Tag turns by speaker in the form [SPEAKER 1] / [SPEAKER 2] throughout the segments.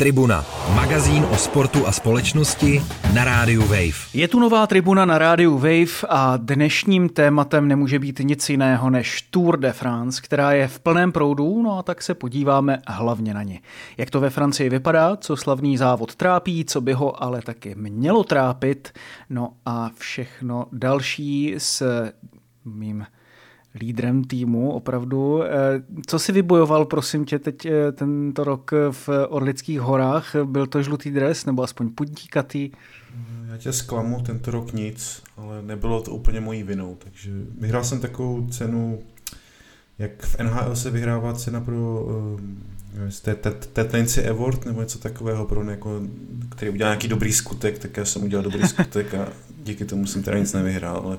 [SPEAKER 1] Tribuna, magazín o sportu a společnosti na rádiu Wave.
[SPEAKER 2] Je tu nová tribuna na rádiu Wave a dnešním tématem nemůže být nic jiného než Tour de France, která je v plném proudu, no a tak se podíváme hlavně na ně. Jak to ve Francii vypadá, co slavný závod trápí, co by ho ale taky mělo trápit, no a všechno další s mým lídrem týmu, opravdu. Eh, co si vybojoval, prosím tě, teď eh, tento rok v Orlických horách? Byl to žlutý dres nebo aspoň pudíkatý?
[SPEAKER 3] Já tě zklamu, tento rok nic, ale nebylo to úplně mojí vinou, takže vyhrál jsem takovou cenu, jak v NHL se vyhrává cena pro uh, Tetlenci Award nebo něco takového, pro něko, který udělal nějaký dobrý skutek, tak já jsem udělal dobrý skutek a díky tomu jsem teda nic nevyhrál, ale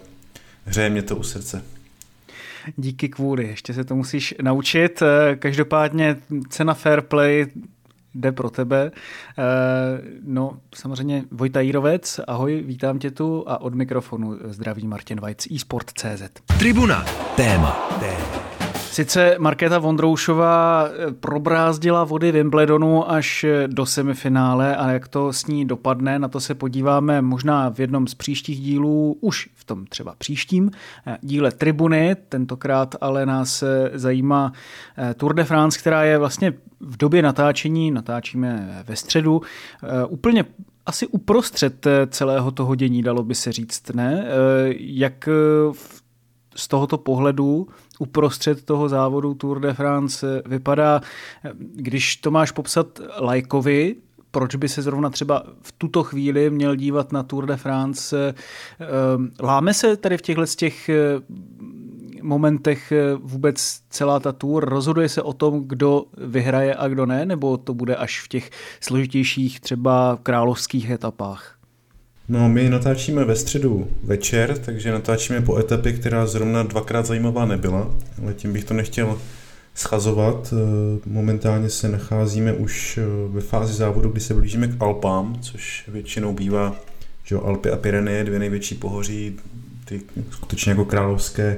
[SPEAKER 3] hřeje mě to u srdce
[SPEAKER 2] díky kvůli. Ještě se to musíš naučit. Eh, každopádně cena Fair Play jde pro tebe. Eh, no, samozřejmě Vojta Jírovec, ahoj, vítám tě tu a od mikrofonu zdraví Martin Vajc, eSport.cz.
[SPEAKER 1] Tribuna, téma. téma.
[SPEAKER 2] Sice Markéta Vondroušová eh, probrázdila vody Wimbledonu až eh, do semifinále a jak to s ní dopadne, na to se podíváme možná v jednom z příštích dílů, už v tom třeba příštím eh, díle Tribuny, tentokrát ale nás zajímá Tour de France, která je vlastně v době natáčení, natáčíme ve středu, úplně asi uprostřed celého toho dění, dalo by se říct, ne? Jak z tohoto pohledu uprostřed toho závodu Tour de France vypadá, když to máš popsat lajkovi, proč by se zrovna třeba v tuto chvíli měl dívat na Tour de France. Ehm, láme se tady v těchto těch eh, momentech eh, vůbec celá ta tour? Rozhoduje se o tom, kdo vyhraje a kdo ne, nebo to bude až v těch složitějších třeba královských etapách?
[SPEAKER 3] No, my natáčíme ve středu večer, takže natáčíme po etapě, která zrovna dvakrát zajímavá nebyla, ale tím bych to nechtěl schazovat. Eh, momentálně se nacházíme už eh, ve fázi závodu, kdy se blížíme k Alpám, což většinou bývá že Alpy a Pyreneje, dvě největší pohoří, ty skutečně jako královské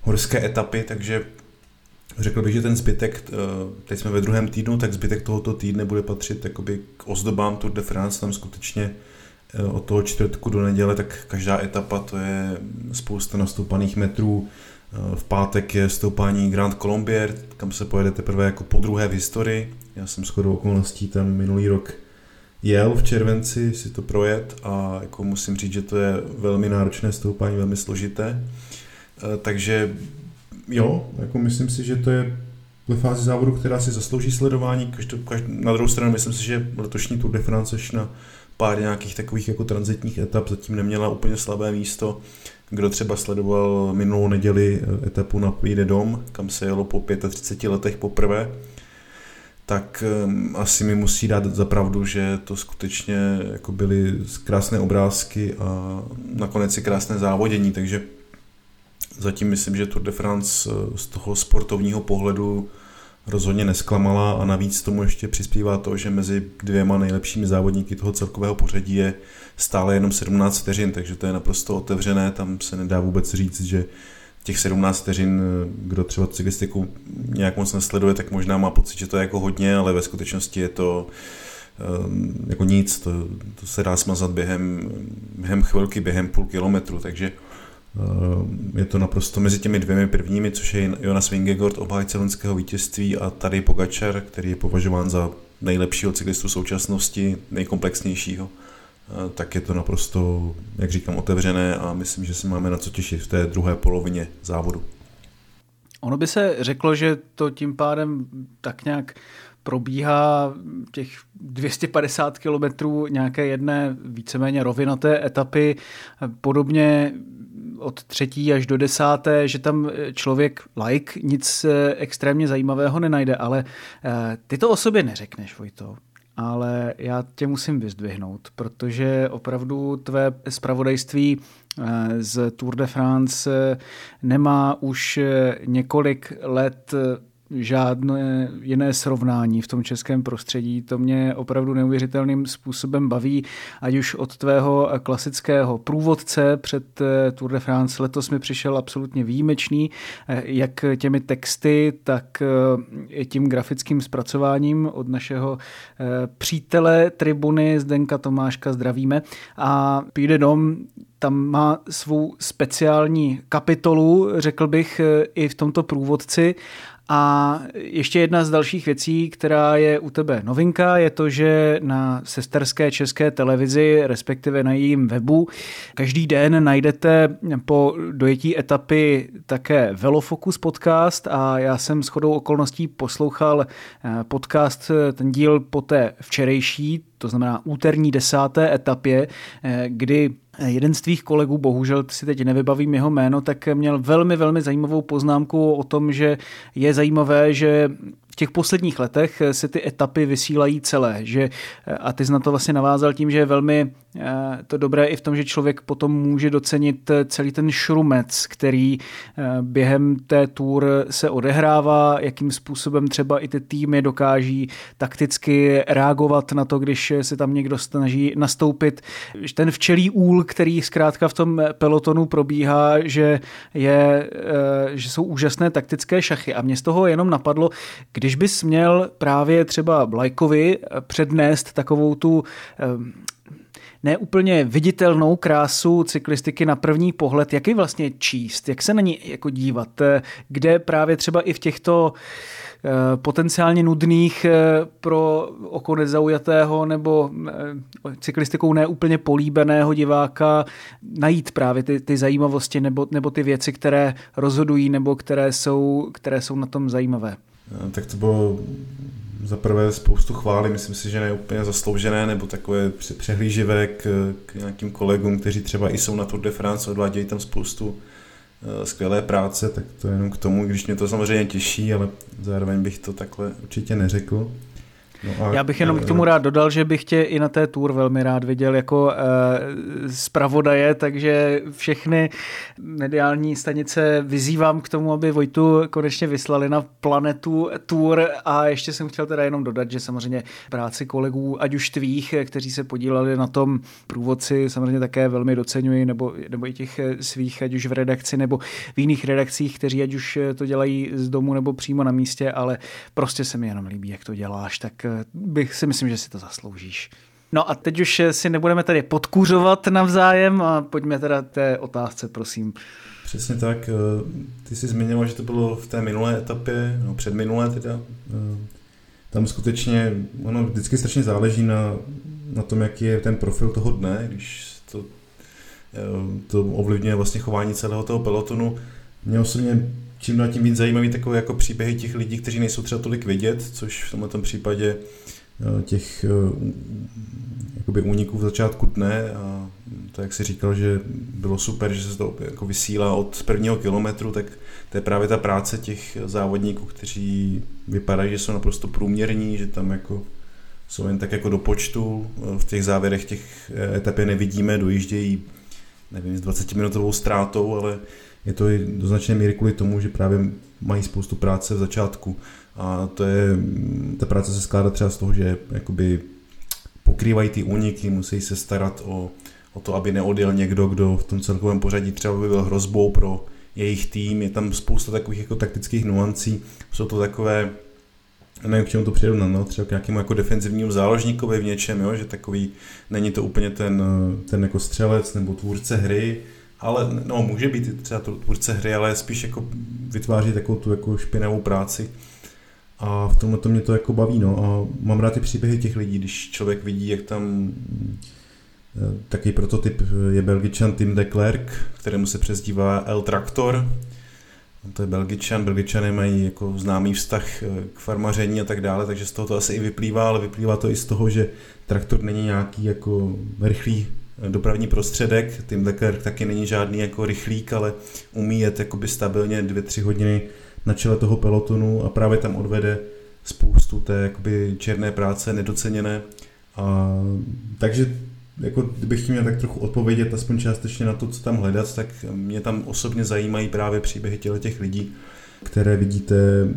[SPEAKER 3] horské etapy, takže řekl bych, že ten zbytek, eh, teď jsme ve druhém týdnu, tak zbytek tohoto týdne bude patřit k ozdobám Tour de France, tam skutečně od toho čtvrtku do neděle, tak každá etapa to je spousta nastoupaných metrů. Eh, v pátek je stoupání Grand Colombier, kam se pojede teprve jako po druhé v historii. Já jsem shodou okolností tam minulý rok jel v červenci si to projet a jako musím říct, že to je velmi náročné stoupání, velmi složité. Eh, takže jo, jako myslím si, že to je ve fázi závodu, která si zaslouží sledování. Každou, každou, na druhou stranu myslím si, že letošní Tour de France na pár nějakých takových jako transitních etap zatím neměla úplně slabé místo. Kdo třeba sledoval minulou neděli eh, etapu na Píde dom, kam se jelo po 35 letech poprvé, tak um, asi mi musí dát za pravdu, že to skutečně jako byly krásné obrázky a nakonec i krásné závodění, takže zatím myslím, že Tour de France eh, z toho sportovního pohledu rozhodně nesklamala a navíc tomu ještě přispívá to, že mezi dvěma nejlepšími závodníky toho celkového pořadí je stále jenom 17 vteřin, takže to je naprosto otevřené, tam se nedá vůbec říct, že těch 17 vteřin, kdo třeba cyklistiku nějak moc nesleduje, tak možná má pocit, že to je jako hodně, ale ve skutečnosti je to eh, jako nic, to, to se dá smazat během, během chvilky, během půl kilometru, takže Eh, je to naprosto mezi těmi dvěmi prvními, což je Jonas Vingegaard, obhájce loňského vítězství a tady Pogačar, který je považován za nejlepšího cyklistu současnosti, nejkomplexnějšího, eh, tak je to naprosto, jak říkám, otevřené a myslím, že se máme na co těšit v té druhé polovině závodu.
[SPEAKER 2] Ono by se řeklo, že to tím pádem tak nějak probíhá těch 250 kilometrů nějaké jedné víceméně rovinaté etapy. Podobně od třetí až do desáté, že tam člověk like nic eh, extrémně zajímavého nenajde, ale eh, ty to o sobě neřekneš, Vojto. Ale já tě musím vyzdvihnout, protože opravdu tvé zpravodajství eh, z Tour de France nemá už několik let žádné jiné srovnání v tom českém prostředí. To mě opravdu neuvěřitelným způsobem baví, ať už od tvého klasického průvodce před eh, Tour de France letos mi přišel absolutně výjimečný, eh, jak těmi texty, tak i tím grafickým zpracováním od našeho přítele tribuny Zdenka Tomáška zdravíme. A Píde dom tam má svou speciální kapitolu, řekl bych, i v tomto průvodci. A ještě jedna z dalších věcí, která je u tebe novinka, je to, že na sesterské české televizi, respektive na jejím webu, každý den najdete po dojetí etapy také Velofocus podcast a já jsem s chodou okolností poslouchal eh, podcast, ten díl po té včerejší, to znamená úterní desáté etapě, eh, kdy Jeden z tvých kolegů, bohužel si teď nevybavím jeho jméno, tak měl velmi, velmi zajímavou poznámku o tom, že je zajímavé, že v těch posledních letech se ty etapy vysílají celé, že, a ty jsi na to vlastně navázal tím, že je velmi eh, to dobré i v tom, že člověk potom může docenit celý ten šrumec, který eh, během té tour se odehrává, jakým způsobem třeba i ty týmy dokáží takticky reagovat na to, když se tam někdo snaží nastoupit. Ten včelí úl, který zkrátka v tom pelotonu probíhá, že, je, eh, že jsou úžasné taktické šachy. A mě z toho jenom napadlo, bys měl právě třeba Blajkovi přednést takovou tu neúplně viditelnou krásu cyklistiky na první pohled, jak ji vlastně číst, jak se na ní jako dívat, kde právě třeba i v těchto eh, potenciálně nudných eh, pro oko nezaujatého nebo eh, cyklistikou neúplně políbeného diváka najít právě ty, ty zajímavosti nebo, nebo ty věci, které rozhodují nebo které jsou, které jsou na tom zajímavé.
[SPEAKER 3] Eh, tak to bylo za prvé spoustu chvály, myslím si, že ne úplně zasloužené, nebo takové přehlíživé k, k nějakým kolegům, kteří třeba i jsou na Tour de France, odvádějí tam spoustu eh, skvělé práce, tak to jenom k tomu, když mě to samozřejmě těší, ale zároveň bych to takhle určitě neřekl.
[SPEAKER 2] No Já bych jenom k tomu rád dodal, že bych tě i na té tour velmi rád viděl jako e, zpravodaje, takže všechny mediální stanice vyzývám k tomu, aby Vojtu konečně vyslali na planetu tour. A ještě jsem chtěl teda jenom dodat, že samozřejmě práci kolegů, ať už tvých, kteří se podíleli na tom průvodci, samozřejmě také velmi doceňuji, nebo, nebo i těch svých, ať už v redakci nebo v jiných redakcích, kteří ať už to dělají z domu nebo přímo na místě, ale prostě se mi jenom líbí, jak to děláš, tak bych si myslím, že si to zasloužíš. No a teď už si nebudeme tady podkuřovat navzájem a pojďme teda té otázce, prosím.
[SPEAKER 3] Přesně tak. Eh, ty jsi zmiňoval, že to bylo v té minulé etapě, no předminulé teda. Eh, tam skutečně, ono vždycky strašně záleží na, na tom, jaký je ten profil toho dne, když to, eh, to ovlivňuje vlastně chování celého toho pelotonu. Mě osobně čím dál tím víc zajímavý takové jako příběhy těch lidí, kteří nejsou třeba tolik vidět, což v tomto případě eh, těch eh, jakoby úniků v začátku dne a to, jak si říkal, že bylo super, že se to jako vysílá od prvního kilometru, tak to je právě ta práce těch závodníků, kteří vypadají, že jsou naprosto průměrní, že tam jako jsou jen tak jako do počtu, v těch závěrech těch etap je nevidíme, dojíždějí nevím, s 20 minutovou ztrátou, ale je to i do značné míry kvůli tomu, že právě mají spoustu práce v začátku. A to je, ta práce se skládá třeba z toho, že jakoby pokrývají ty úniky, musí se starat o, o to, aby neodjel někdo, kdo v tom celkovém pořadí třeba by byl hrozbou pro jejich tým. Je tam spousta takových jako taktických nuancí. Jsou to takové, nevím, k čemu to přirovnat, no, třeba k nějakému jako defenzivnímu záložníkovi v něčem, jo, že takový, není to úplně ten, ten jako střelec nebo tvůrce hry, ale no, může být třeba tvůrce hry, ale spíš jako vytváří takovou tu jako špinavou práci. A v tomhle to mě to jako baví, no. A mám rád ty příběhy těch lidí, když člověk vidí, jak tam eh, Taký prototyp je belgičan Tim de Klerk, kterému se přezdívá El Traktor. To je belgičan, belgičané mají jako známý vztah eh, k farmaření a tak dále, takže z toho to asi i vyplývá, ale vyplývá to i z toho, že traktor není nějaký jako rychlý dopravní prostředek. Tim Leclerc taky není žádný jako rychlík, ale umí jet jakoby stabilně dvě, tři hodiny na čele toho pelotonu a právě tam odvede spoustu té jakoby černé práce, nedoceněné. A, takže jako kdybych měl tak trochu odpovědět aspoň částečně na to, co tam hledat, tak mě tam osobně zajímají právě příběhy těle těch lidí. které vidíte,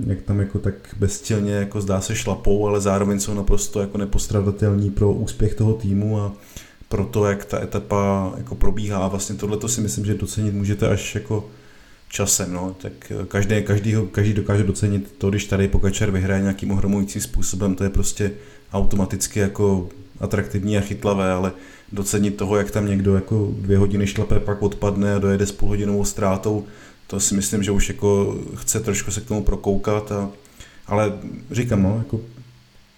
[SPEAKER 3] jak tam jako tak bezcilně jako zdá se šlapou, ale zároveň jsou naprosto jako nepostradatelní pro úspěch toho týmu a pro to, jak ta etapa jako probíhá. Vlastně tohle to si myslím, že docenit můžete až jako časem, no, tak každý, každý, každý dokáže docenit to, když tady Pokačer vyhraje nějakým ohromujícím způsobem, to je prostě automaticky jako atraktivní a chytlavé, ale docenit toho, jak tam někdo jako dvě hodiny šlape, pak odpadne a dojede s půlhodinovou ztrátou, to si myslím, že už jako chce trošku se k tomu prokoukat, a, ale říkám, no, jako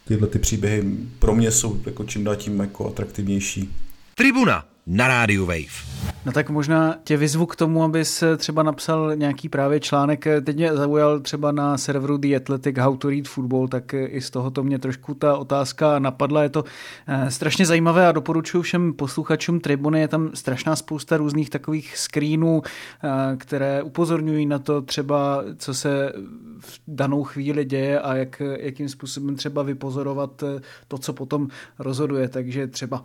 [SPEAKER 3] tyhle ty příběhy pro mě jsou jako čím dál tím jako atraktivnější.
[SPEAKER 1] Tribuna na rádiu Wave.
[SPEAKER 2] No tak možná tě vyzvu k tomu, abys třeba napsal nějaký právě článek. Teď mě zaujal třeba na serveru The Athletic How to Read Football, tak i z tohoto mě trošku ta otázka napadla. Je to eh, strašně zajímavé a doporučuji všem posluchačům Tribuny. Je tam strašná spousta různých takových screenů, eh, které upozorňují na to třeba, co se v danou chvíli děje a jak, jakým způsobem třeba vypozorovat eh, to, co potom rozhoduje. Takže třeba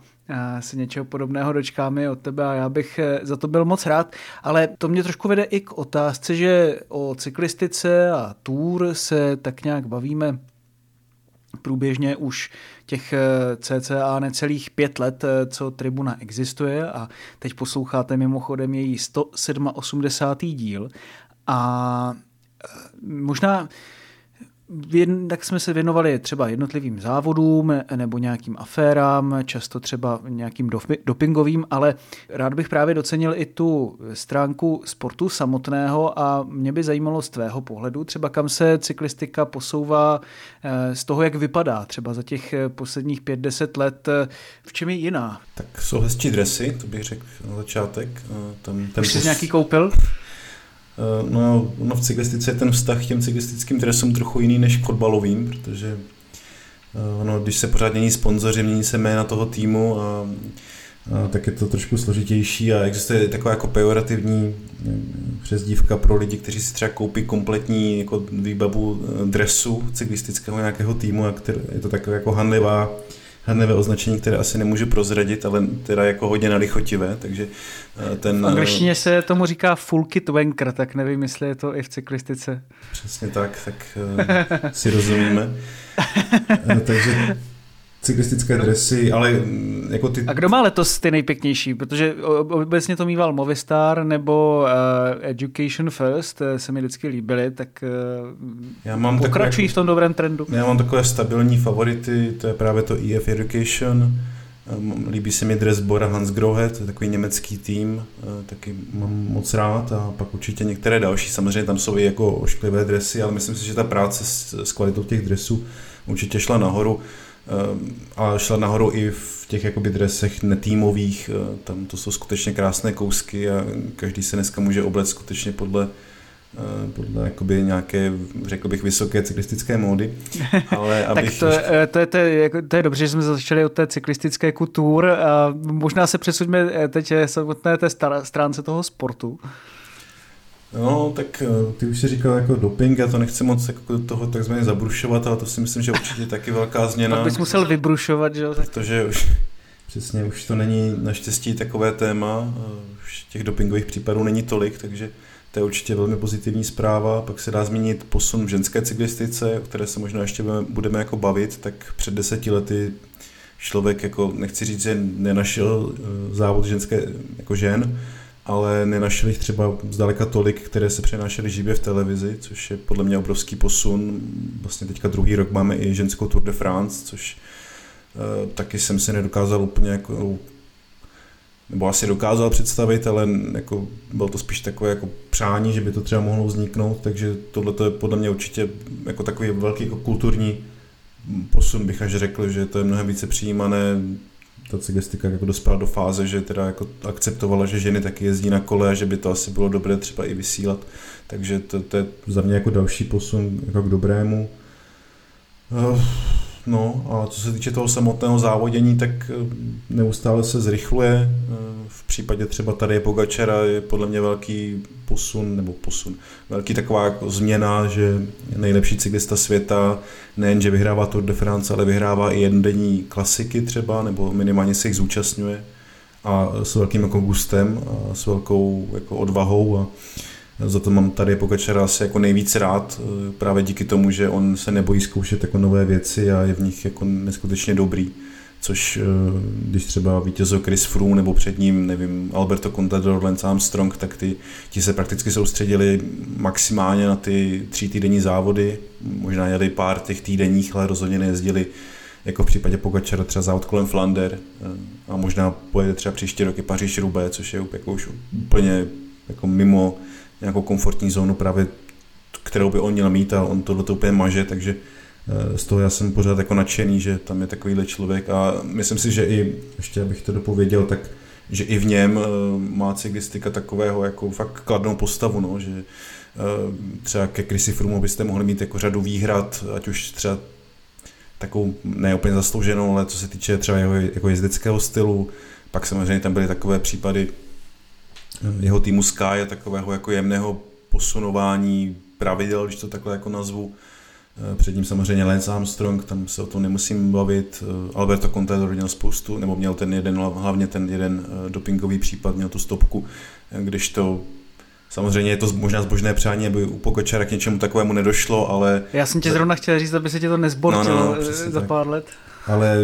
[SPEAKER 2] se něčeho podobného dočkáme od tebe a já bych za to byl moc rád, ale to mě trošku vede i k otázce, že o cyklistice a tour se tak nějak bavíme průběžně už těch eh, cca necelých pět let, eh, co Tribuna existuje a teď posloucháte mimochodem její 187. díl a eh, tak jsme se věnovali třeba jednotlivým závodům nebo nějakým aférám, často třeba nějakým dopingovým, ale rád bych právě docenil i tu stránku sportu samotného a mě by zajímalo z tvého pohledu třeba kam se cyklistika posouvá eh, z toho, jak vypadá třeba za těch posledních 5-10 let, v čem je jiná?
[SPEAKER 3] Tak jsou hezčí dresy, to bych řekl na začátek.
[SPEAKER 2] Tam, ten Už jsi pos... nějaký koupil?
[SPEAKER 3] Eh, no, no v cyklistice je ten vztah k těm cyklistickým dresům trochu jiný než k fotbalovým, protože no, když se pořád mění sponzoři, mění se jména toho týmu a, a tak je to trošku složitější a existuje taková jako pejorativní eh, přezdívka pro lidi, kteří si třeba koupí kompletní jako výbavu dresu cyklistického nějakého týmu a je to taková jako hanlivá hanlivé označení, které asi nemůžu prozradit, ale teda jako hodně nalichotivé, takže
[SPEAKER 2] eh, ten... V angličtině se tomu říká full kit wanker, tak nevím, jestli je to i v cyklistice.
[SPEAKER 3] Přesně tak, tak uh, si rozumíme. Takže cyklistické dresy, ale mm, jako ty...
[SPEAKER 2] A kdo má letos ty nejpěknější? Protože obecně to mýval Movistar nebo uh, Education First, uh, se mi vždycky líbily, tak uh, já mám pokračují takové, v tom dobrém trendu.
[SPEAKER 3] Já mám takové stabilní favority, to je právě to EF Education, um, líbí se mi dres Bora Hansgrohe, to je takový německý tým, uh, taky mám moc rád a pak určitě některé další, samozřejmě tam jsou i jako ošklivé dresy, ale myslím si, že ta práce s, s kvalitou těch dresů určitě šla nahoru. A šla nahoru i v těch jakoby dresech netýmových, eh, tam to jsou skutečně krásné kousky a každý se dneska může oblet skutečně podle eh, podle jakoby nějaké, řekl bych, vysoké cyklistické módy.
[SPEAKER 2] Ale tak to, ještě... Eh, to, je, to, je, jako, to je dobře, že jsme začali od té cyklistické kultur možná se přesuňme teď samotné té stránce toho sportu.
[SPEAKER 3] No, tak eh, ty už si říkal jako doping, já to nechci moc jako toho takzvaně zabrušovat, ale to si myslím, že určitě taky velká změna.
[SPEAKER 2] Tak bys musel vybrušovat, že jo?
[SPEAKER 3] Protože už, přesně, už to není naštěstí takové téma, eh, už těch dopingových případů není tolik, takže to je určitě velmi pozitivní zpráva. Pak se dá zmínit posun v ženské cyklistice, o které se možná ještě budeme jako bavit, tak před deseti lety člověk, jako nechci říct, že nenašel eh, závod ženské jako žen, ale nenašli jich třeba zdaleka tolik, které se přenášely živě v televizi, což je podle mě obrovský posun. Vlastně teďka druhý rok máme i ženskou Tour de France, což uh, taky jsem si nedokázal úplně jako nebo asi dokázal představit, ale jako bylo to spíš takové jako přání, že by to třeba mohlo vzniknout, takže tohle je podle mě určitě jako takový velký jako kulturní posun bych až řekl, že to je mnohem více přijímané ta cyklistika jako dospěla do fáze, že teda jako akceptovala, že ženy taky jezdí na kole a že by to asi bylo dobré třeba i vysílat. Takže to, to je za mě jako další posun jako k dobrému. Uh, No a co se týče toho samotného závodění, tak eh, neustále se zrychluje. Eh, v případě třeba tady je Pogačera je podle mě velký posun, nebo posun, velký taková jako změna, že nejlepší cyklista světa nejen, že vyhrává Tour de France, ale vyhrává i jednodenní klasiky třeba, nebo minimálně se jich zúčastňuje a s velkým jako gustem a s velkou jako odvahou a za to mám tady Pogačara asi jako nejvíc rád, právě díky tomu, že on se nebojí zkoušet jako nové věci a je v nich jako neskutečně dobrý. Což když třeba vítězil Chris Froome nebo před ním, nevím, Alberto Contador, Lance Armstrong, tak ty, ti se prakticky soustředili maximálně na ty tří týdenní závody, možná jeli pár těch týdenních, ale rozhodně nejezdili jako v případě Pogačara třeba závod kolem Flander a možná pojede třeba příští roky Paříž Rubé, což je jako už úplně jako mimo nějakou komfortní zónu právě kterou by on měl mít a on tohle to úplně maže, takže z toho já jsem pořád jako nadšený, že tam je takovýhle člověk a myslím si, že i, ještě abych to dopověděl, tak že i v něm má cyklistika takového jako fakt kladnou postavu, no, že třeba ke Froomu byste mohli mít jako řadu výhrad, ať už třeba takovou neúplně zaslouženou, ale co se týče třeba jeho jako jezdeckého stylu, pak samozřejmě tam byly takové případy jeho týmu Sky a takového jako jemného posunování pravidel, když to takhle jako nazvu, Eh, před ním samozřejmě Lance Armstrong, tam se o tom nemusím bavit. Eh, Alberto Contador měl spoustu, nebo měl ten jeden, hlavně ten jeden eh, dopingový případ, měl tu stopku, když to Samozřejmě je to možná zbožné přání, aby u Pokočara k něčemu takovému nedošlo, ale...
[SPEAKER 2] Já jsem tě zrovna chtěl říct, aby se ti to nezbortilo no, no, no, za tak. pár let.
[SPEAKER 3] Ale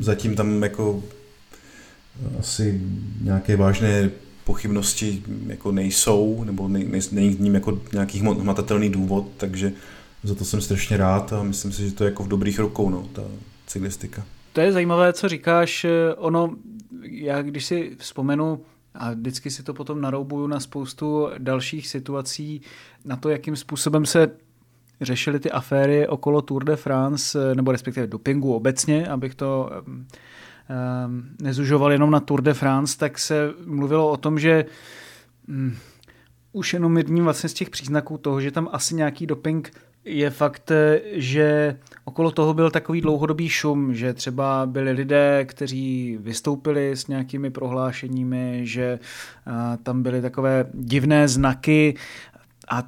[SPEAKER 3] zatím tam jako asi nějaké vážné pochybnosti jako nejsou, nebo nej, není k ním jako nějaký hmatatelný důvod, takže za to jsem strašně rád a myslím si, že to je jako v dobrých rukou, no, ta cyklistika.
[SPEAKER 2] To je zajímavé, co říkáš. Ono, já když si vzpomenu, a vždycky si to potom naroubuju na spoustu dalších situací, na to, jakým způsobem se řešily ty aféry okolo Tour de France, nebo respektive dopingu obecně, abych to um, nezužoval jenom na Tour de France, tak se mluvilo o tom, že um, už jenom jedním vlastně z těch příznaků toho, že tam asi nějaký doping je fakt, že okolo toho byl takový dlouhodobý šum, že třeba byli lidé, kteří vystoupili s nějakými prohlášeními, že tam byly takové divné znaky. A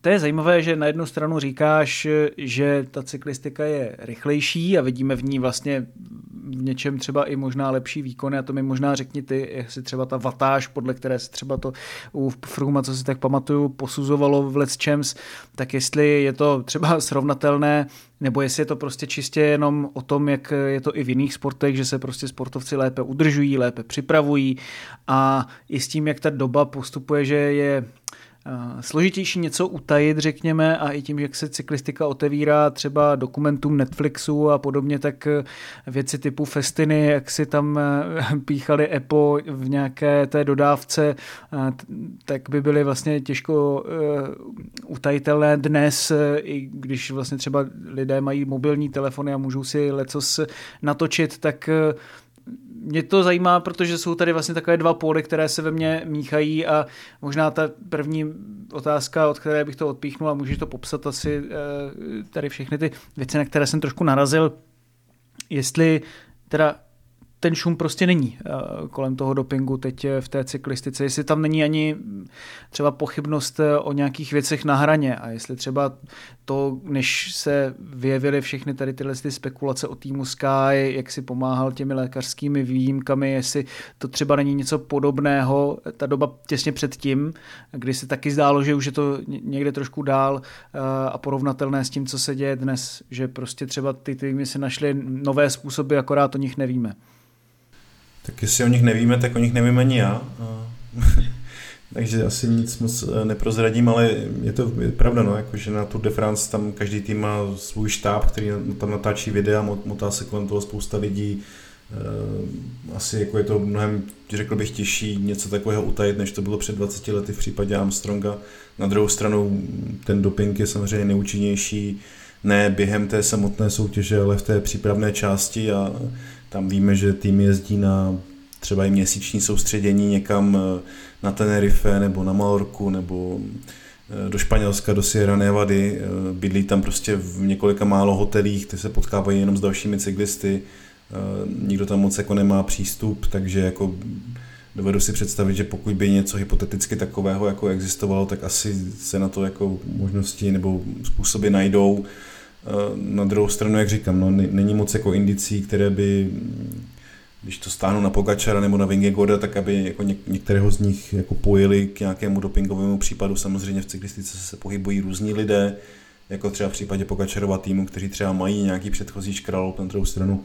[SPEAKER 2] to je zajímavé, že na jednu stranu říkáš, že ta cyklistika je rychlejší a vidíme v ní vlastně v něčem třeba i možná lepší výkony a to mi možná řekni ty, jestli třeba ta vatáž, podle které se třeba to u Fruma, co si tak pamatuju, posuzovalo v Let's Champs, tak jestli je to třeba srovnatelné, nebo jestli je to prostě čistě jenom o tom, jak je to i v jiných sportech, že se prostě sportovci lépe udržují, lépe připravují a i s tím, jak ta doba postupuje, že je složitější něco utajit, řekněme, a i tím, jak se cyklistika otevírá třeba dokumentům Netflixu a podobně, tak eh, věci typu festiny, jak si tam eh, píchali EPO v nějaké té dodávce, eh, tak by byly vlastně těžko utajitelné dnes, i když vlastně třeba lidé mají mobilní telefony a můžou si lecos natočit, tak mě to zajímá, protože jsou tady vlastně takové dva póly, které se ve mně míchají a možná ta první otázka, od které bych to odpíchnul a můžeš to popsat asi eh, tady všechny ty věci, na které jsem trošku narazil, jestli teda ten šum prostě není eh, kolem toho dopingu teď eh, v té cyklistice. Jestli tam není ani třeba pochybnost eh, o nějakých věcech na hraně a jestli třeba to, než se vyjevily všechny tady tyhle ty spekulace o týmu Sky, jak si pomáhal těmi lékařskými výjimkami, jestli to třeba není něco podobného, ta doba těsně před tím, kdy se taky zdálo, že už je to někde trošku dál a porovnatelné s tím, co se děje dnes, že prostě třeba ty týmy si našly nové způsoby, akorát o nich nevíme.
[SPEAKER 3] Tak jestli o nich nevíme, tak o nich nevím ani já. Takže asi nic moc eh, neprozradím, ale je to je pravda, no, jako, že na Tour de France tam každý tým má svůj štáb, který tam natáčí videa, motá se kolem toho spousta lidí. Eh, asi jako je to mnohem, řekl bych, těžší něco takového utajit, než to bylo před 20 lety v případě Armstronga. Na druhou stranu ten doping je samozřejmě neúčinnější ne během té samotné soutěže, ale v té přípravné části a tam víme, že tým jezdí na třeba i měsíční soustředění někam eh, na Tenerife nebo na Malorku nebo eh, do Španělska, do Sierra Nevady, eh, bydlí tam prostě v několika málo hotelích, ty se potkávají jenom s dalšími cyklisty, nikdo tam moc jako nemá přístup, takže jako dovedu si představit, že pokud by něco hypoteticky takového jako existovalo, tak asi se na to jako možnosti nebo způsoby najdou. Na druhou stranu, jak říkám, no, není moc jako indicí, které by když to stáhnu na Pogačara nebo na Vingegaarda, tak aby jako něk- některého z nich jako pojili k nějakému dopingovému případu. Samozřejmě v cyklistice se pohybují různí lidé, jako třeba v případě Pogačarova týmu, kteří třeba mají nějaký předchozí škralop na druhou stranu.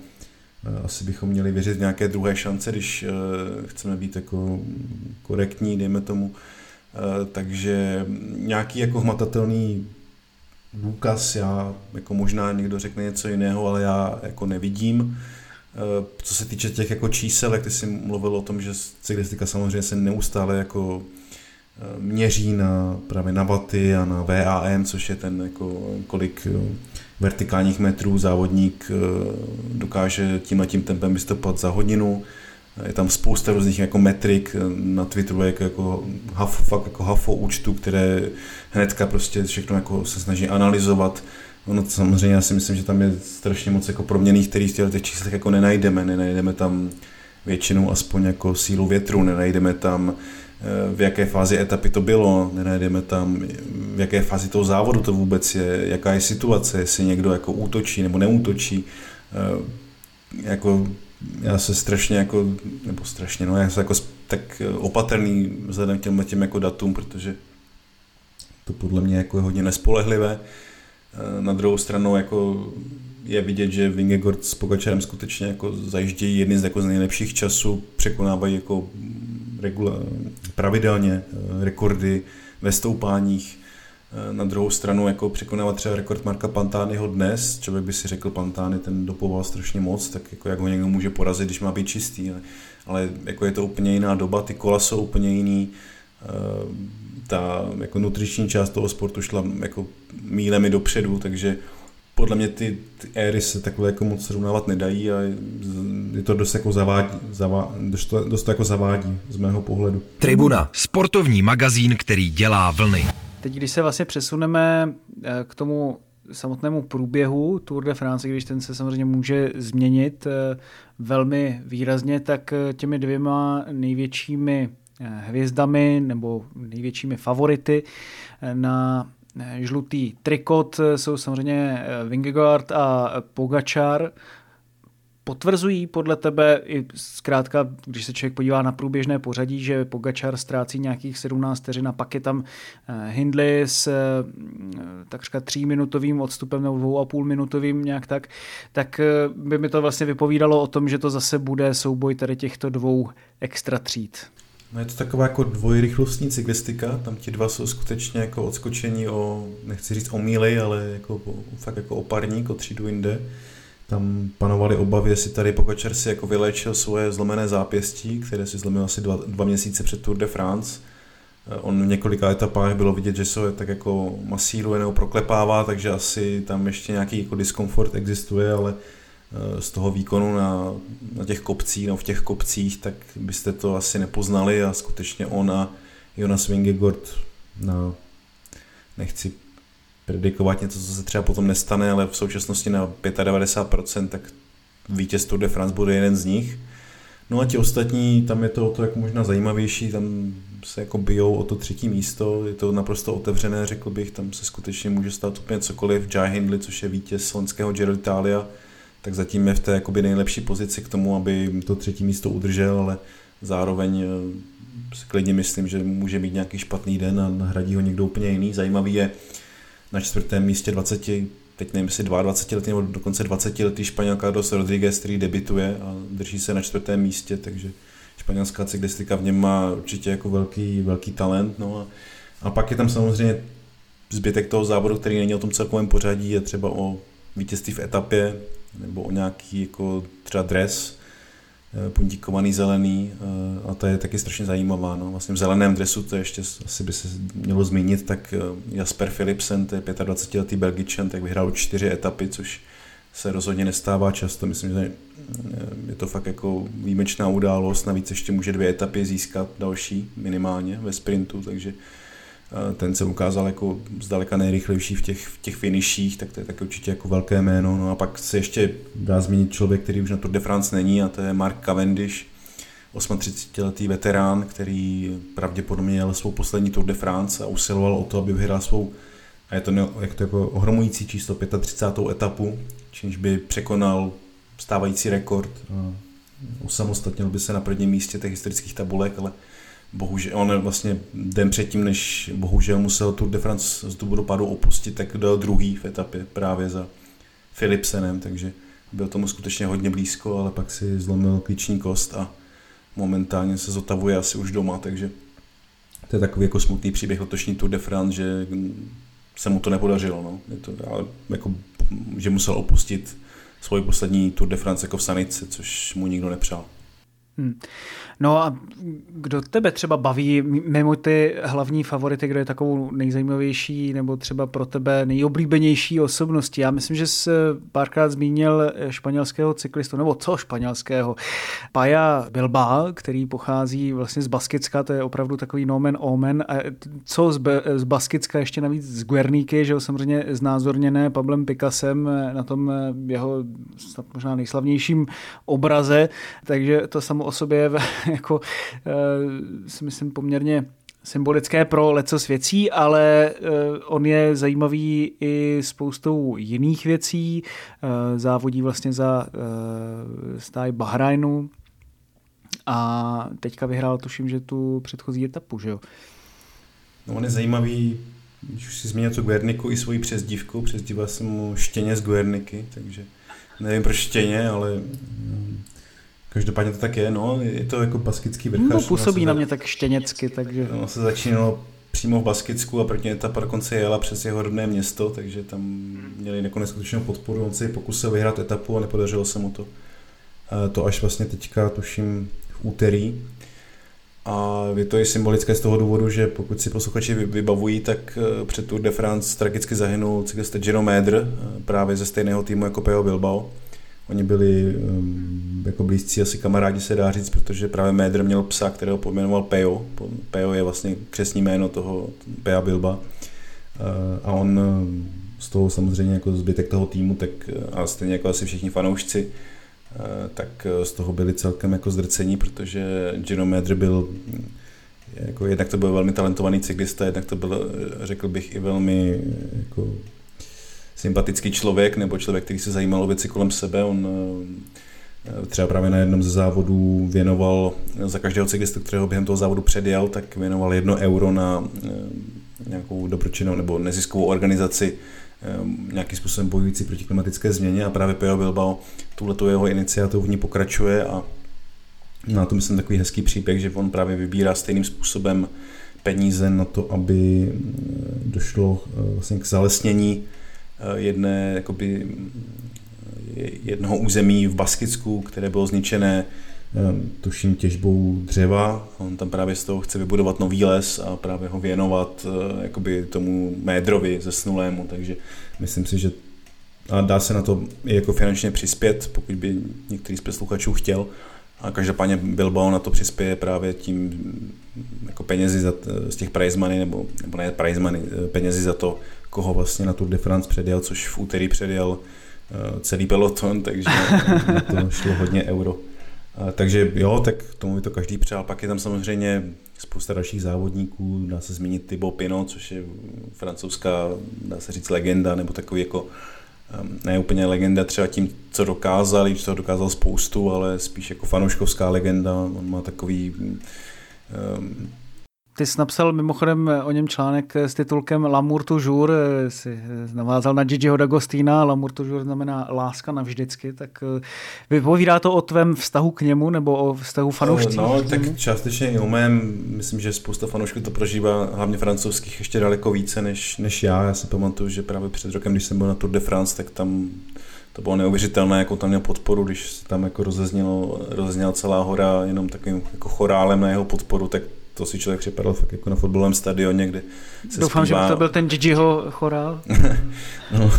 [SPEAKER 3] Eh, asi bychom měli věřit nějaké druhé šance, když eh, chceme být jako korektní, dejme tomu. Eh, takže nějaký jako hmatatelný důkaz, já jako možná někdo řekne něco jiného, ale já jako nevidím. Co se týče těch jako čísel, jak ty jsi mluvil o tom, že cyklistika samozřejmě se neustále jako měří na právě na vaty a na VAM, což je ten jako kolik vertikálních metrů závodník dokáže tím a tím tempem vystupovat za hodinu. Je tam spousta různých jako metrik na Twitteru, jako, jako, hafo, fakt jako hafo účtu, které hnedka prostě všechno jako se snaží analyzovat. Ono samozřejmě já si myslím, že tam je strašně moc jako proměných, který v těch číslech jako nenajdeme. Nenajdeme tam většinou aspoň jako sílu větru, nenajdeme tam v jaké fázi etapy to bylo, nenajdeme tam, v jaké fázi toho závodu to vůbec je, jaká je situace, jestli někdo jako útočí nebo neútočí. Jako já se strašně jako, nebo strašně, no já jsem jako tak opatrný vzhledem k těm, těm jako datům, protože to podle mě jako je hodně nespolehlivé. Na druhou stranu jako je vidět, že Vingegaard s Pogačarem skutečně jako zajíždějí jedny z, jako z nejlepších časů, překonávají jako regula, pravidelně rekordy ve stoupáních. Na druhou stranu jako překonávat třeba rekord Marka Pantányho dnes, člověk by si řekl Pantány, ten dopoval strašně moc, tak jako jak ho někdo může porazit, když má být čistý, ale, ale jako je to úplně jiná doba, ty kola jsou úplně jiný, ta jako nutriční část toho sportu šla jako mílemi dopředu, takže podle mě ty, ty éry se takhle jako moc srovnávat nedají a je to dost jako zavádí, zavá, dost, dost jako zavádí z mého pohledu.
[SPEAKER 1] Tribuna, sportovní magazín, který dělá vlny.
[SPEAKER 2] Teď, když se vlastně přesuneme eh, k tomu samotnému průběhu Tour de France, když ten se samozřejmě může změnit eh, velmi výrazně, tak eh, těmi dvěma největšími hvězdami nebo největšími favority na žlutý trikot jsou samozřejmě Vingegaard a Pogačar. Potvrzují podle tebe i zkrátka, když se člověk podívá na průběžné pořadí, že Pogačar ztrácí nějakých 17 vteřin a pak je tam Hindley s takřka tříminutovým odstupem nebo dvou a půl minutovým nějak tak, tak by mi to vlastně vypovídalo o tom, že to zase bude souboj tady těchto dvou extra tříd.
[SPEAKER 3] No je to taková jako dvojrychlostní cyklistika, tam ti dva jsou skutečně jako odskočení o, nechci říct o míly, ale jako, fakt jako o parník, o třídu jinde. Tam panovaly obavy, jestli tady Pogačar si jako vylečil svoje zlomené zápěstí, které si zlomil asi dva, dva měsíce před Tour de France. On v několika etapách bylo vidět, že se tak jako masíruje nebo proklepává, takže asi tam ještě nějaký jako diskomfort existuje, ale Eh, z toho výkonu na, na těch kopcích, no v těch kopcích, tak byste to asi nepoznali a skutečně on a Jonas Vingegaard na, nechci predikovat něco, co se třeba potom nestane, ale v současnosti na 95%, tak vítěz Tour de France bude jeden z nich. No a ti ostatní, tam je to o to jako možná zajímavější, tam se jako bijou o to třetí místo, je to naprosto otevřené, řekl bych, tam se skutečně může stát úplně cokoliv. Jai Hindley, což je vítěz slovenského Giro Italia, tak zatím je v té jakoby nejlepší pozici k tomu, aby to třetí místo udržel, ale zároveň eh, si klidně myslím, že může mít nějaký špatný den a nahradí ho někdo úplně jiný. Zajímavý je na čtvrtém místě 20, teď nevím, jestli 22 letý nebo dokonce 20 letý Španěl Carlos Rodriguez, který debituje a drží se na čtvrtém místě, takže španělská cyklistika v něm má určitě jako velký, velký talent. No a, a pak je tam samozřejmě zbytek toho závodu, který není o tom celkovém pořadí, je třeba o vítězství v etapě, nebo o nějaký jako třeba dres, puntíkovaný zelený eh, a to je taky strašně zajímavá. No. Vlastně v zeleném dresu, to ještě asi by se mělo zmínit, tak eh, Jasper Philipsen, to je 25-letý belgičan, tak vyhrál čtyři etapy, což se rozhodně nestává často. Myslím, že je to fakt jako výjimečná událost, navíc ještě může dvě etapy získat další minimálně ve sprintu, takže ten se ukázal jako zdaleka nejrychlejší v těch, v těch finiších, tak to je tak určitě jako velké jméno. No a pak se ještě dá zmínit člověk, který už na Tour de France není a to je Mark Cavendish, 38-letý veterán, který pravděpodobně jel svou poslední Tour de France a usiloval o to, aby vyhrál svou a je to, ne, jak to jako ohromující číslo 35. etapu, čímž by překonal stávající rekord usamostatnil by se na prvním místě těch historických tabulek, ale bohužel, on vlastně den předtím, než bohužel musel Tour de France z důvodu padu opustit, tak dal druhý v etapě právě za Philipsenem, takže byl tomu skutečně hodně blízko, ale pak si zlomil klíční kost a momentálně se zotavuje asi už doma, takže to je takový jako smutný příběh letošní Tour de France, že se mu to nepodařilo, no. Je to, ale jako, že musel opustit svůj poslední Tour de France jako v Sanice, což mu nikdo nepřál.
[SPEAKER 2] Hmm. No a kdo tebe třeba baví mimo ty hlavní favority, kdo je takovou nejzajímavější nebo třeba pro tebe nejoblíbenější osobností? Já myslím, že jsi párkrát zmínil španělského cyklistu, nebo co španělského? Paja Bilba, který pochází vlastně z Baskicka, to je opravdu takový nomen omen. A co z, z Baskicka ještě navíc z Guerníky, že jo, samozřejmě znázorněné Pablem Picasem na tom jeho možná nejslavnějším obraze, takže to samo o sobě jako eh, si myslím poměrně symbolické pro lecos věcí, ale eh, on je zajímavý i spoustou jiných věcí. Eh, závodí vlastně za stáj Bahrajnu a teďka vyhrál, tuším, že tu předchozí etapu, že jo?
[SPEAKER 3] No on je zajímavý, když už si zmínil tu Guerniku i svoji přezdívku, přezdíval jsem mu Štěně z Guerniky, takže nevím proč Štěně, ale Každopádně to tak je, no, je to jako baskický vrchař.
[SPEAKER 2] No, působí na mě tak štěněcky, takže...
[SPEAKER 3] No, se začínalo přímo v Baskicku a první etapa dokonce jela přes jeho rodné město, takže tam měli jako neskutečnou podporu. On si pokusil vyhrát etapu a nepodařilo se mu to. To až vlastně teďka, tuším, v úterý. A je to i symbolické z toho důvodu, že pokud si posluchači vybavují, tak eh, před Tour de France tragicky zahynul cyklista Gino eh, právě ze stejného týmu jako Peo Bilbao. Oni byli um, jako blízcí asi kamarádi se dá říct, protože právě Médr měl psa, kterého pojmenoval Peo. Peo je vlastně křesní jméno toho Pea Bilba. Uh, a on uh, z toho samozřejmě jako zbytek toho týmu, tak a stejně jako asi všichni fanoušci, uh, tak z toho byli celkem jako zdrcení, protože Gino Médr byl jako jednak to byl velmi talentovaný cyklista, jednak to byl, řekl bych, i velmi jako sympatický člověk nebo člověk, který se zajímal o věci kolem sebe. On eh, třeba právě na jednom ze závodů věnoval za každého cyklistu, kterého během toho závodu předjel, tak věnoval jedno euro na eh, nějakou dobročinnou nebo neziskovou organizaci eh, nějakým způsobem bojující proti klimatické změně a právě Peo Bilbao tuhleto jeho iniciativu v ní pokračuje a na to myslím takový hezký příběh, že on právě vybírá stejným způsobem peníze na to, aby došlo vlastně k zalesnění jedné, jakoby, jednoho území v Baskicku, které bylo zničené eh, tuším těžbou dřeva. On tam právě z toho chce vybudovat nový les a právě ho věnovat eh, jakoby tomu médrovi zesnulému, takže myslím si, že a dá se na to i jako finančně přispět, pokud by některý z posluchačů chtěl. A každopádně Bilbao na to přispěje právě tím jako penězi za, z těch prize money, nebo, nebo ne prize money, penězi za to, koho vlastně na Tour de France předjel, což v úterý předjel eh, celý peloton, takže to šlo hodně euro. Takže jo, tak tomu by to každý přál. Pak je tam samozřejmě spousta dalších závodníků, dá se zmínit Thibaut Pinot, což je francouzská, dá se říct, legenda, nebo takový jako ehm, ne úplně legenda třeba tím, co dokázal, to dokázal spoustu, ale spíš jako fanouškovská legenda. On má takový um,
[SPEAKER 2] ty jsi napsal mimochodem o něm článek s titulkem L'amour toujours, si navázal na Gigiho D'Agostina, L'amour toujours znamená láska navždycky, tak eh, vypovídá to o tvém vztahu k němu nebo o vztahu fanoušců?
[SPEAKER 3] No, tak částečně i o mém, myslím, že spousta fanoušků to prožívá, hlavně francouzských, ještě daleko více než, než já. Já si pamatuju, že právě před rokem, když jsem byl na Tour de France, tak tam to bylo neuvěřitelné, jako tam měl podporu, když se tam jako rozeznělo, rozezněla celá hora jenom takovým jako chorálem na jeho podporu, tak to si člověk připadal fakt jako na fotbalovém stadioně, kde
[SPEAKER 2] se Doufám, zpívá... že to byl ten Gigiho chorál.
[SPEAKER 3] no.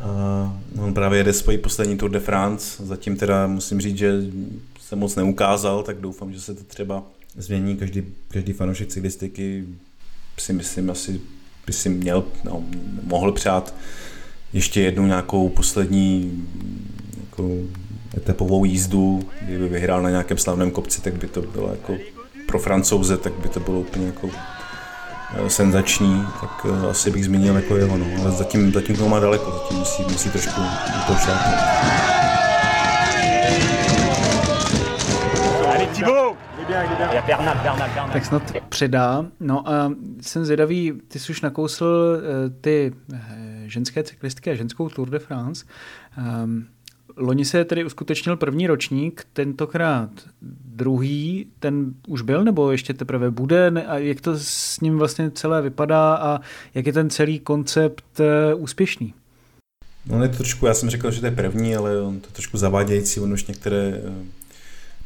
[SPEAKER 3] A on právě jede svoji poslední Tour de France, zatím teda musím říct, že se moc neukázal, tak doufám, že se to třeba změní. Každý, každý fanoušek cyklistiky si myslím asi by si měl, no, mohl přát ještě jednu nějakou poslední jako etapovou jízdu, kdyby vyhrál na nějakém slavném kopci, tak by to bylo jako pro francouze, tak by to bylo úplně jako eh, senzační, tak eh, asi bych zmínil jako jeho, no. ale zatím, zatím to má daleko, zatím musí, musí trošku to šápnout.
[SPEAKER 2] Tak snad přidá. No a jsem zvědavý, ty jsi už nakousl eh, ty ženské cyklistky a ženskou Tour de France. Um, Loni se tedy uskutečnil první ročník, tentokrát druhý, ten už byl nebo ještě teprve bude a jak to s ním vlastně celé vypadá a jak je ten celý koncept eh, úspěšný?
[SPEAKER 3] No je to trošku, já jsem řekl, že to je první, ale on to je trošku zavádějící, on už některé eh,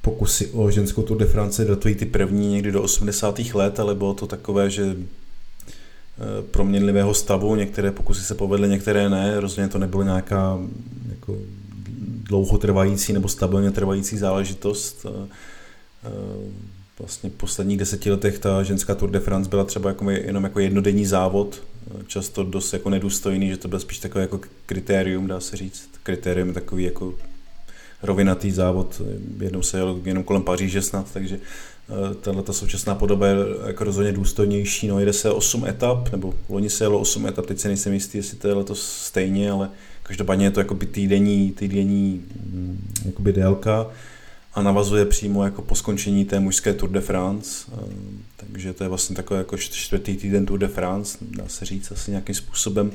[SPEAKER 3] pokusy o ženskou Tour de France datují ty první někdy do 80. let, ale bylo to takové, že eh, proměnlivého stavu, některé pokusy se povedly, některé ne, rozhodně to nebylo nějaká jako dlouhotrvající nebo stabilně trvající záležitost. Eh, eh, vlastně v posledních deseti letech ta ženská Tour de France byla třeba jako jenom jako jednodenní závod, eh, často dost jako nedůstojný, že to byl spíš takové jako kritérium, dá se říct. Kritérium takový jako rovinatý závod, jednou se jel jenom kolem Paříže snad, takže tahle ta současná podoba je jako rozhodně důstojnější. No, jede se 8 etap, nebo loni se jelo 8 etap, teď se nejsem jistý, jestli to je letos stejně, ale Každopádně je to jakoby týdenní, týdenní mm, jakoby délka a navazuje přímo jako po skončení té mužské Tour de France, eh, takže to je vlastně takový jako čtvrtý týden Tour de France, dá se říct asi nějakým způsobem,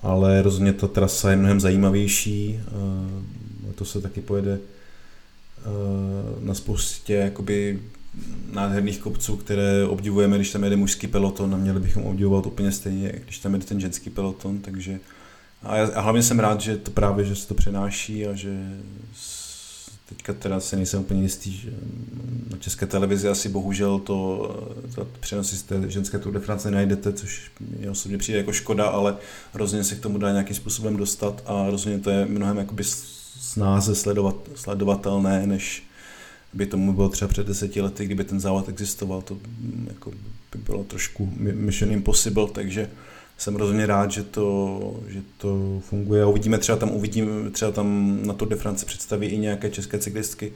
[SPEAKER 3] ale rozhodně ta trasa je mnohem zajímavější, eh, to se taky pojede eh, na spoustě jakoby nádherných kopců, které obdivujeme, když tam jede mužský peloton a měli bychom obdivovat úplně stejně, když tam jede ten ženský peloton, takže a, já, a hlavně jsem rád, že to právě, že se to přenáší a že teďka teda se nejsem úplně jistý, že na české televizi asi bohužel to, to přenosy z té ženské Tour de France nenajdete, což mě osobně přijde jako škoda, ale rozhodně se k tomu dá nějakým způsobem dostat a rozhodně to je mnohem jakoby snáze sledovat, sledovatelné, než by tomu bylo třeba před deseti lety, kdyby ten závod existoval, to jako by bylo trošku mission impossible, takže jsem rozhodně rád, že to, že to funguje. A uvidíme třeba tam, uvidíme třeba tam na Tour de France představí i nějaké české cyklistky,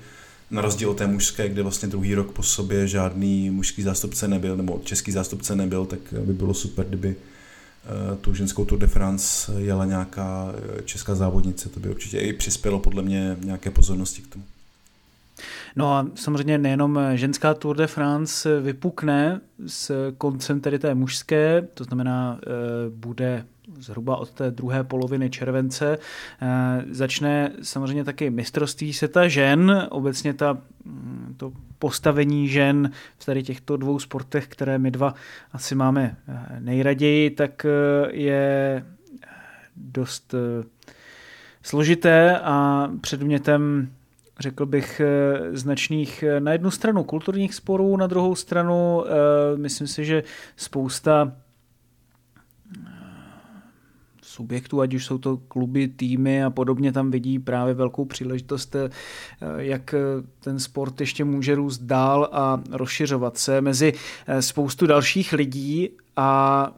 [SPEAKER 3] na rozdíl od té mužské, kde vlastně druhý rok po sobě žádný mužský zástupce nebyl, nebo český zástupce nebyl, tak by bylo super, kdyby eh, tu ženskou Tour de France jela nějaká eh, česká závodnice, to by určitě i přispělo podle mě nějaké pozornosti k tomu.
[SPEAKER 2] No a samozřejmě nejenom ženská Tour de France vypukne s koncem tedy té mužské, to znamená, eh, bude zhruba od té druhé poloviny července. Eh, začne samozřejmě taky mistrovství světa žen, obecně ta, mm, to postavení žen v tady těchto dvou sportech, které my dva asi máme eh, nejraději, tak je dost složité a předmětem řekl bych, eh, značných eh, na jednu stranu kulturních sporů, na druhou stranu eh, myslím si, že spousta subjektů, ať už jsou to kluby, týmy a podobně, tam vidí právě velkou příležitost, jak ten sport ještě může růst dál a rozšiřovat se mezi spoustu dalších lidí a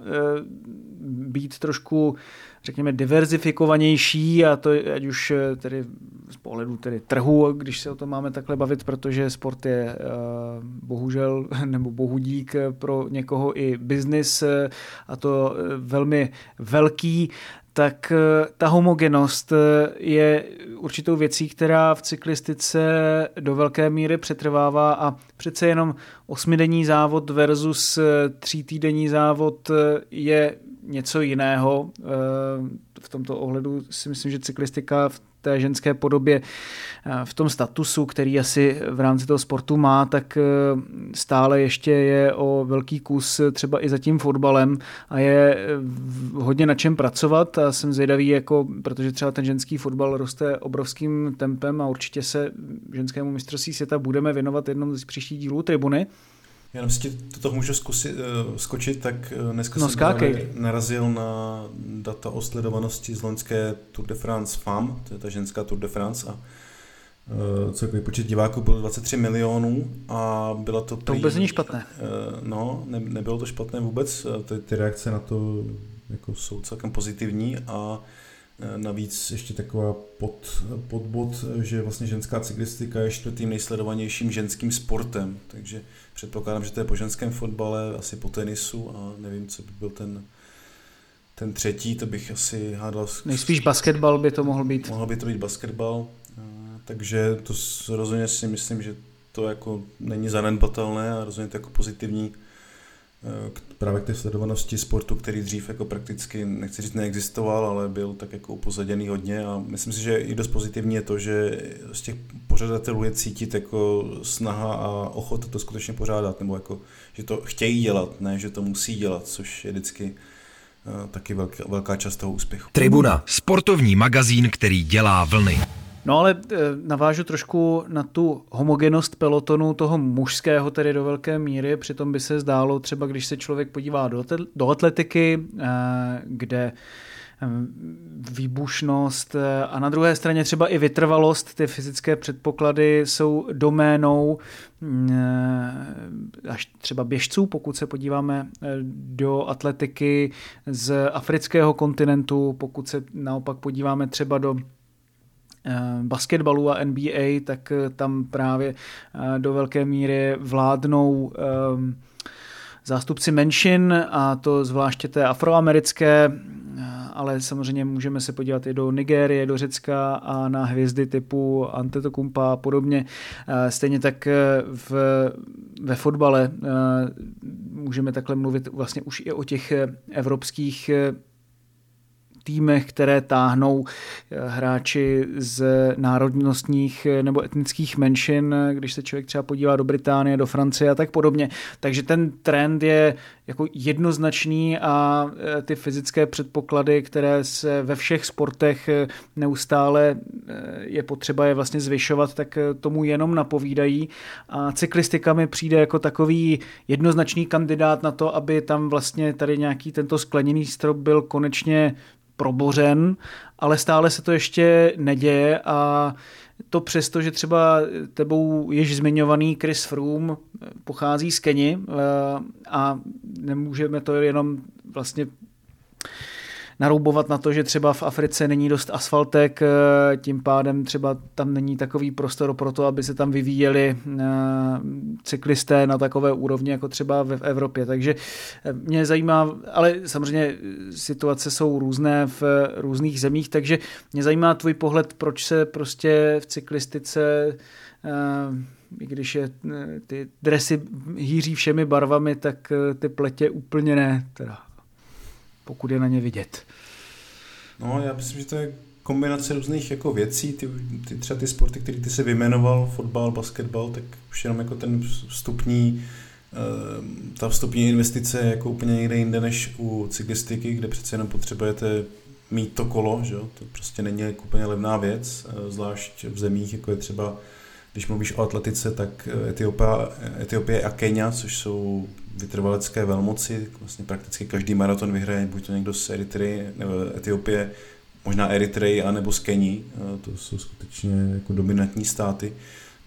[SPEAKER 2] být trošku řekněme, diverzifikovanější a to ať už eh, tedy z pohledu tedy trhu, když se o tom máme takhle bavit, protože sport je uh, bohužel nebo bohudík pro někoho i biznis eh, a to velmi velký, tak ta homogenost je určitou věcí, která v cyklistice do velké míry přetrvává a přece jenom osmidenní závod versus třítýdenní závod je něco jiného. Eh, v tomto ohledu si myslím, že cyklistika v té ženské podobě, eh, v tom statusu, který asi v rámci toho sportu má, tak eh, stále ještě je o velký kus třeba i za tím fotbalem a je hodně na čem pracovat a jsem zvědavý, jako, protože třeba ten ženský fotbal roste obrovským tempem a určitě se ženskému mistrovství světa budeme věnovat jednom z příštích dílů tribuny.
[SPEAKER 3] Jenom si to toho můžu zkusit, uh, skočit, tak uh, dneska no, jsem skákej. narazil na data o sledovanosti z loňské Tour de France FAM, to je ta ženská Tour de France a uh, celkový počet diváků byl 23 milionů a byla to...
[SPEAKER 2] To vůbec není špatné.
[SPEAKER 3] Uh, no, ne, nebylo to špatné vůbec, ty, ty reakce na to jako jsou celkem pozitivní a Eh, navíc ještě taková pod, podbod, že vlastně ženská cyklistika je čtvrtým nejsledovanějším ženským sportem, takže předpokládám, že to je po ženském fotbale, asi po tenisu a nevím, co by byl ten, ten třetí, to bych asi hádal.
[SPEAKER 2] Nejspíš basketbal by to mohl být.
[SPEAKER 3] Mohl by to být basketbal, eh, takže to rozhodně si myslím, že to jako není zanedbatelné a rozhodně to jako pozitivní Eh, právě k té sledovanosti sportu, který dřív jako prakticky, nechci říct neexistoval, ale byl tak jako upozaděný hodně a myslím si, že i dost pozitivní je to, že z těch pořadatelů je cítit jako snaha a ochota to skutečně pořádat, nebo jako, že to chtějí dělat, ne, že to musí dělat, což je vždycky eh, taky velká, velká část toho úspěchu.
[SPEAKER 1] Tribuna, sportovní magazín, který dělá vlny.
[SPEAKER 2] No ale eh, navážu trošku na tu homogenost pelotonu toho mužského tedy do velké míry, přitom by se zdálo třeba, když se člověk podívá do, atletiky, eh, kde eh, výbušnost a na druhé straně třeba i vytrvalost, ty fyzické předpoklady jsou doménou až třeba běžců, pokud se podíváme do atletiky z afrického kontinentu, pokud se naopak podíváme třeba do basketbalu a NBA, tak eh, tam právě eh, do velké míry vládnou ehm, zástupci menšin a to zvláště té afroamerické, ale samozřejmě můžeme se podívat i do Nigérie, do Řecka a na hvězdy typu Antetokumpa a podobně. Stejně tak v, ve fotbale můžeme takhle mluvit vlastně už i o těch evropských týmech, které táhnou eh, hráči z národnostních eh, nebo etnických menšin, když se člověk třeba podívá do Británie, do Francie a tak podobně. Takže ten trend je jako jednoznačný a eh, ty fyzické předpoklady, které se ve všech sportech neustále je potřeba je vlastně zvyšovat, tak tomu jenom napovídají. A cyklistika mi přijde jako takový jednoznačný kandidát na to, aby tam vlastně tady nějaký tento skleněný strop byl konečně probořen, ale stále se to ještě neděje a to přesto, že třeba tebou již zmiňovaný Chris Froome pochází z Keni eh, a nemůžeme to jenom vlastně naroubovat na to, že třeba v Africe není dost asfaltek, eh, tím pádem třeba tam není takový prostor pro to, aby se tam vyvíjeli eh, cyklisté na takové úrovni, jako třeba v Evropě. Takže eh, mě zajímá, ale samozřejmě situace jsou různé v různých zemích, takže mě zajímá tvůj pohled, proč se prostě v cyklistice i když je ty dresy hýří všemi barvami, tak ty pletě úplně ne, teda, pokud je na ně vidět.
[SPEAKER 3] No, já myslím, že to je kombinace různých jako věcí, ty, ty třeba ty sporty, které ty se vyjmenoval, fotbal, basketbal, tak už jenom jako ten vstupní, eh, ta vstupní investice je jako úplně někde jinde než u cyklistiky, kde přece jenom potřebujete mít to kolo, že jo? to prostě není jako úplně levná věc, eh, zvlášť v zemích, jako je třeba, když mluvíš o atletice, tak Etiopia, Etiopie a Kenia, což jsou vytrvalecké velmoci, vlastně prakticky každý maraton vyhraje buď to někdo z Eritreji nebo Etiopie, možná Eritreji anebo z Kení, to jsou skutečně jako dominantní státy.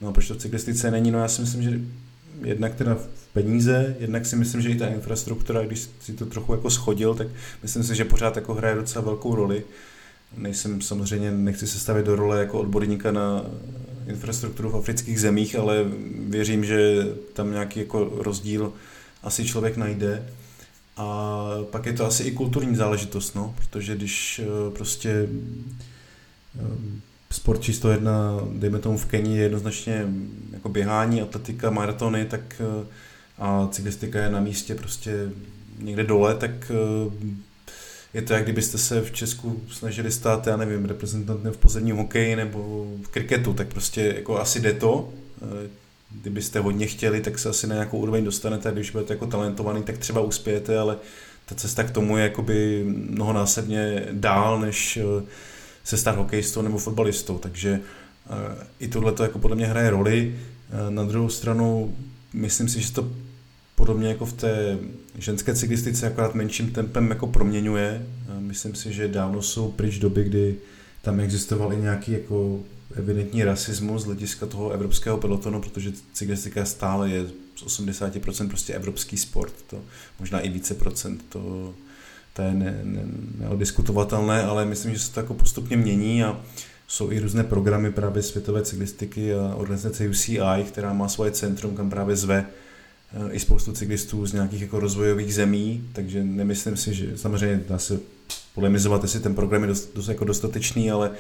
[SPEAKER 3] No a proč to v cyklistice není? No já si myslím, že jednak teda v peníze, jednak si myslím, že i ta infrastruktura, když si to trochu jako schodil, tak myslím si, že pořád jako hraje docela velkou roli. Nejsem samozřejmě, nechci se stavit do role jako odborníka na infrastrukturu v afrických zemích, ale věřím, že tam nějaký jako rozdíl asi člověk najde. A pak je to asi i kulturní záležitost, no, protože když eh, prostě eh, sport číslo jedna, dejme tomu v Keni, je jednoznačně jako běhání, atletika, maratony, tak eh, a cyklistika je na místě prostě někde dole, tak je to, jak kdybyste se v Česku snažili stát, já nevím, reprezentantem v pozemním hokeji nebo v kriketu, tak prostě jako asi jde to, kdybyste hodně chtěli, tak se asi na nějakou úroveň dostanete když budete jako talentovaný, tak třeba uspějete, ale ta cesta k tomu je jakoby mnohonásobně dál, než eh, se stát hokejistou nebo fotbalistou, takže eh, i tohle to jako podle mě hraje roli. Eh, na druhou stranu myslím si, že to podobně jako v té ženské cyklistice akorát menším tempem jako proměňuje. Myslím si, že dávno jsou pryč doby, kdy tam existoval i nějaký jako evidentní rasismus z hlediska toho evropského pelotonu, protože cyklistika stále je z 80% prostě evropský sport, to možná i více procent, to, to je ne, ne, neodiskutovatelné, ale myslím, že se to jako postupně mění a jsou i různé programy právě světové cyklistiky a organizace UCI, která má svoje centrum, kam právě zve i spoustu cyklistů z nějakých jako rozvojových zemí, takže nemyslím si, že samozřejmě dá se polemizovat, jestli ten program je dost, dost jako dostatečný, ale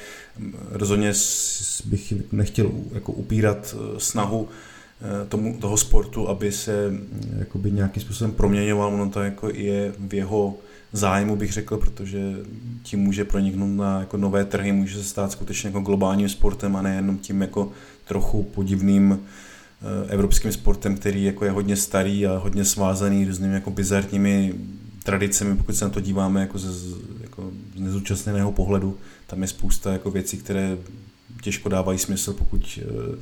[SPEAKER 3] rozhodně bych nechtěl jako upírat eh, snahu tomu, toho sportu, aby se mm, jakoby nějakým způsobem proměňoval, ono to jako je v jeho zájmu, bych řekl, protože tím může proniknout na jako nové trhy, může se stát skutečně jako globálním sportem a nejenom tím jako trochu podivným eh, evropským sportem, který jako je hodně starý a hodně svázaný různými jako bizarními tradicemi, pokud se na to díváme jako ze jako z nezúčastněného pohledu. Tam je spousta jako věcí, které těžko dávají smysl, pokud eh,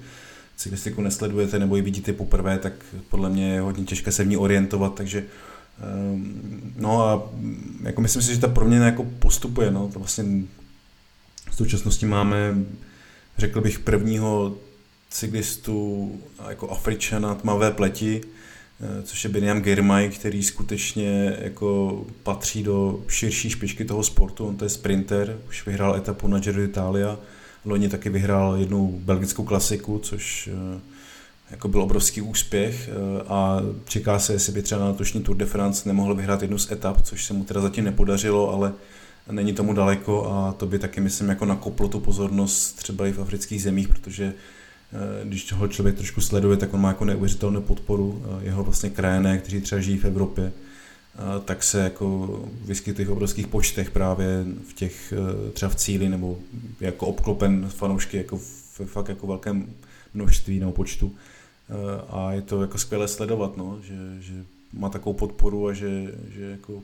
[SPEAKER 3] cyklistiku nesledujete nebo ji vidíte poprvé, tak podle mě je hodně těžké se v ní orientovat, takže Ehm, no a jako myslím si, že ta proměna jako postupuje, no, to vlastně v současnosti máme, řekl bych, prvního cyklistu jako Afričana tmavé pleti, eh, což je Beniam Girmay, který skutečně jako patří do širší špičky toho sportu. On to je sprinter, už vyhrál etapu na Giro d'Italia, loni taky vyhrál jednu belgickou klasiku, což eh, jako byl obrovský úspěch eh, a čeká se, jestli by třeba na letošní Tour de France nemohl vyhrát jednu z etap, což se mu teda zatím nepodařilo, ale není tomu daleko a to by taky, myslím, jako nakoplo tu pozornost třeba i v afrických zemích, protože když toho člověk trošku sleduje, tak on má jako neuvěřitelnou podporu. Eh, jeho vlastně krajené, kteří třeba žijí v Evropě, tak se jako vyskytují v obrovských počtech právě v těch třeba v cíli nebo jako obklopen fanoušky jako v fakt jako velkém množství nebo počtu. Eh, a je to jako skvěle sledovat, no, že, že má takovou podporu a že, že jako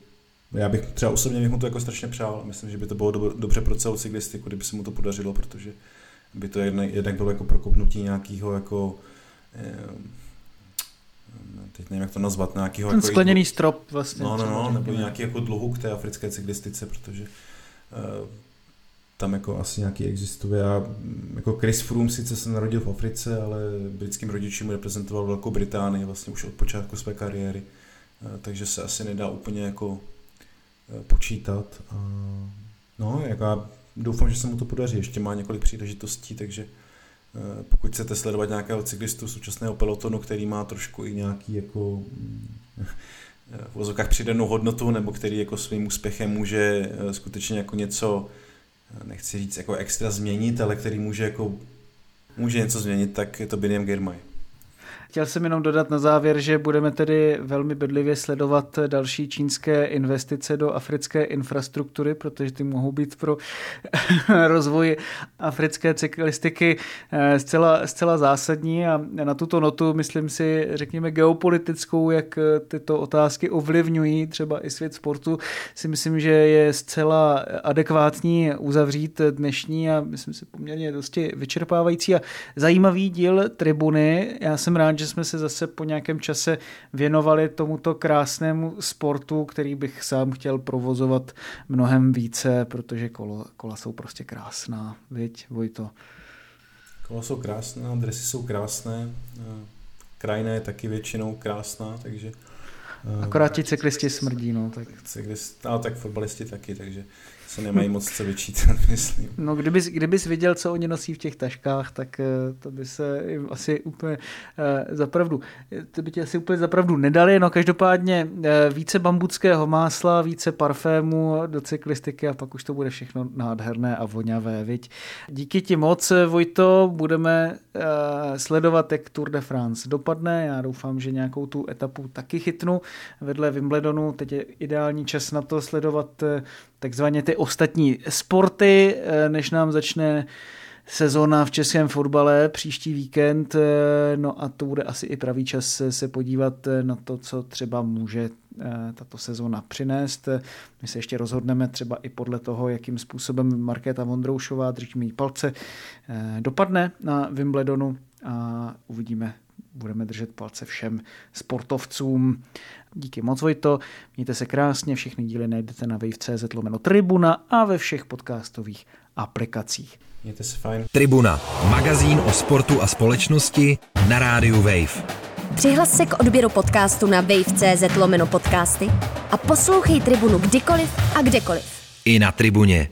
[SPEAKER 3] já bych třeba osobně bych mu to jako strašně přál. Myslím, že by to bylo dobře pro celou cyklistiku, kdyby se mu to podařilo, protože by to jednak, jednak bylo jako prokopnutí nějakého jako eh, teď nevím, jak to nazvat, nějakého...
[SPEAKER 2] Ten jako skleněný strop vlastně.
[SPEAKER 3] No, no, no, nebo nějaký jako dluhu k té africké cyklistice, protože uh, tam jako asi nějaký existuje. A mm, jako Chris Froome sice se narodil v Africe, ale britským rodičům reprezentoval Velkou Británii vlastně už od počátku své kariéry, takže se asi nedá úplně jako počítat. No, jako doufám, že se mu to podaří. Ještě má několik příležitostí, takže e, pokud chcete sledovat nějakého cyklistu současného pelotonu, který má trošku i nějaký jako v vozokách přidanou hodnotu, nebo který jako svým úspěchem může e, skutečně jako něco nechci říct jako extra změnit, ale který může jako může něco změnit, tak je to Biniam Girmay.
[SPEAKER 2] Chtěl jsem jenom dodat na závěr, že budeme tedy velmi bedlivě sledovat další čínské investice do africké infrastruktury, protože ty mohou být pro rozvoj africké cyklistiky eh, zcela, zcela zásadní a na tuto notu, myslím si, řekněme geopolitickou, jak tyto otázky ovlivňují třeba i svět sportu, si myslím, že je zcela adekvátní uzavřít dnešní a myslím si poměrně dosti vyčerpávající a zajímavý díl tribuny. Já jsem rád, že jsme se zase po nějakém čase věnovali tomuto krásnému sportu, který bych sám chtěl provozovat mnohem více, protože kolo, kola jsou prostě krásná, viď, Vojto?
[SPEAKER 3] Kola jsou krásná, dresy jsou krásné, krajina je taky většinou krásná, takže
[SPEAKER 2] Akorát ti cyklisti smrdí, no. Tak.
[SPEAKER 3] Cyklist, ale tak fotbalisti taky, takže se nemají moc co vyčítat, myslím.
[SPEAKER 2] No, kdybys, kdybys viděl, co oni nosí v těch taškách, tak eh, to by se jim asi úplně uh, zapravdu, to by ti asi úplně zapravdu nedali, no každopádně uh, více bambuckého másla, více parfému do cyklistiky a pak už to bude všechno nádherné a voňavé, viď. Díky ti moc, Vojto, budeme uh, sledovat, jak Tour de France dopadne, já doufám, že nějakou tu etapu taky chytnu vedle Wimbledonu, teď je ideální čas na to sledovat takzvaně ty ostatní sporty, eh, než nám začne sezóna v českém fotbale příští víkend, eh, no a to bude asi i pravý čas se podívat eh, na to, co třeba může tato sezóna přinést. My se ještě rozhodneme třeba i podle toho, jakým způsobem Markéta Vondroušová, držíme jí palce, dopadne na Wimbledonu a uvidíme, budeme držet palce všem sportovcům. Díky moc, Vojto. Mějte se krásně, všechny díly najdete na wave.cz lomeno Tribuna a ve všech podcastových aplikacích.
[SPEAKER 3] Mějte se fajn.
[SPEAKER 1] Tribuna, magazín o sportu a společnosti na rádiu Wave.
[SPEAKER 4] Přihlas se k odběru podcastu na wave.cz lomeno podcasty a poslouchej Tribunu kdykoliv a kdekoliv.
[SPEAKER 1] I na Tribuně.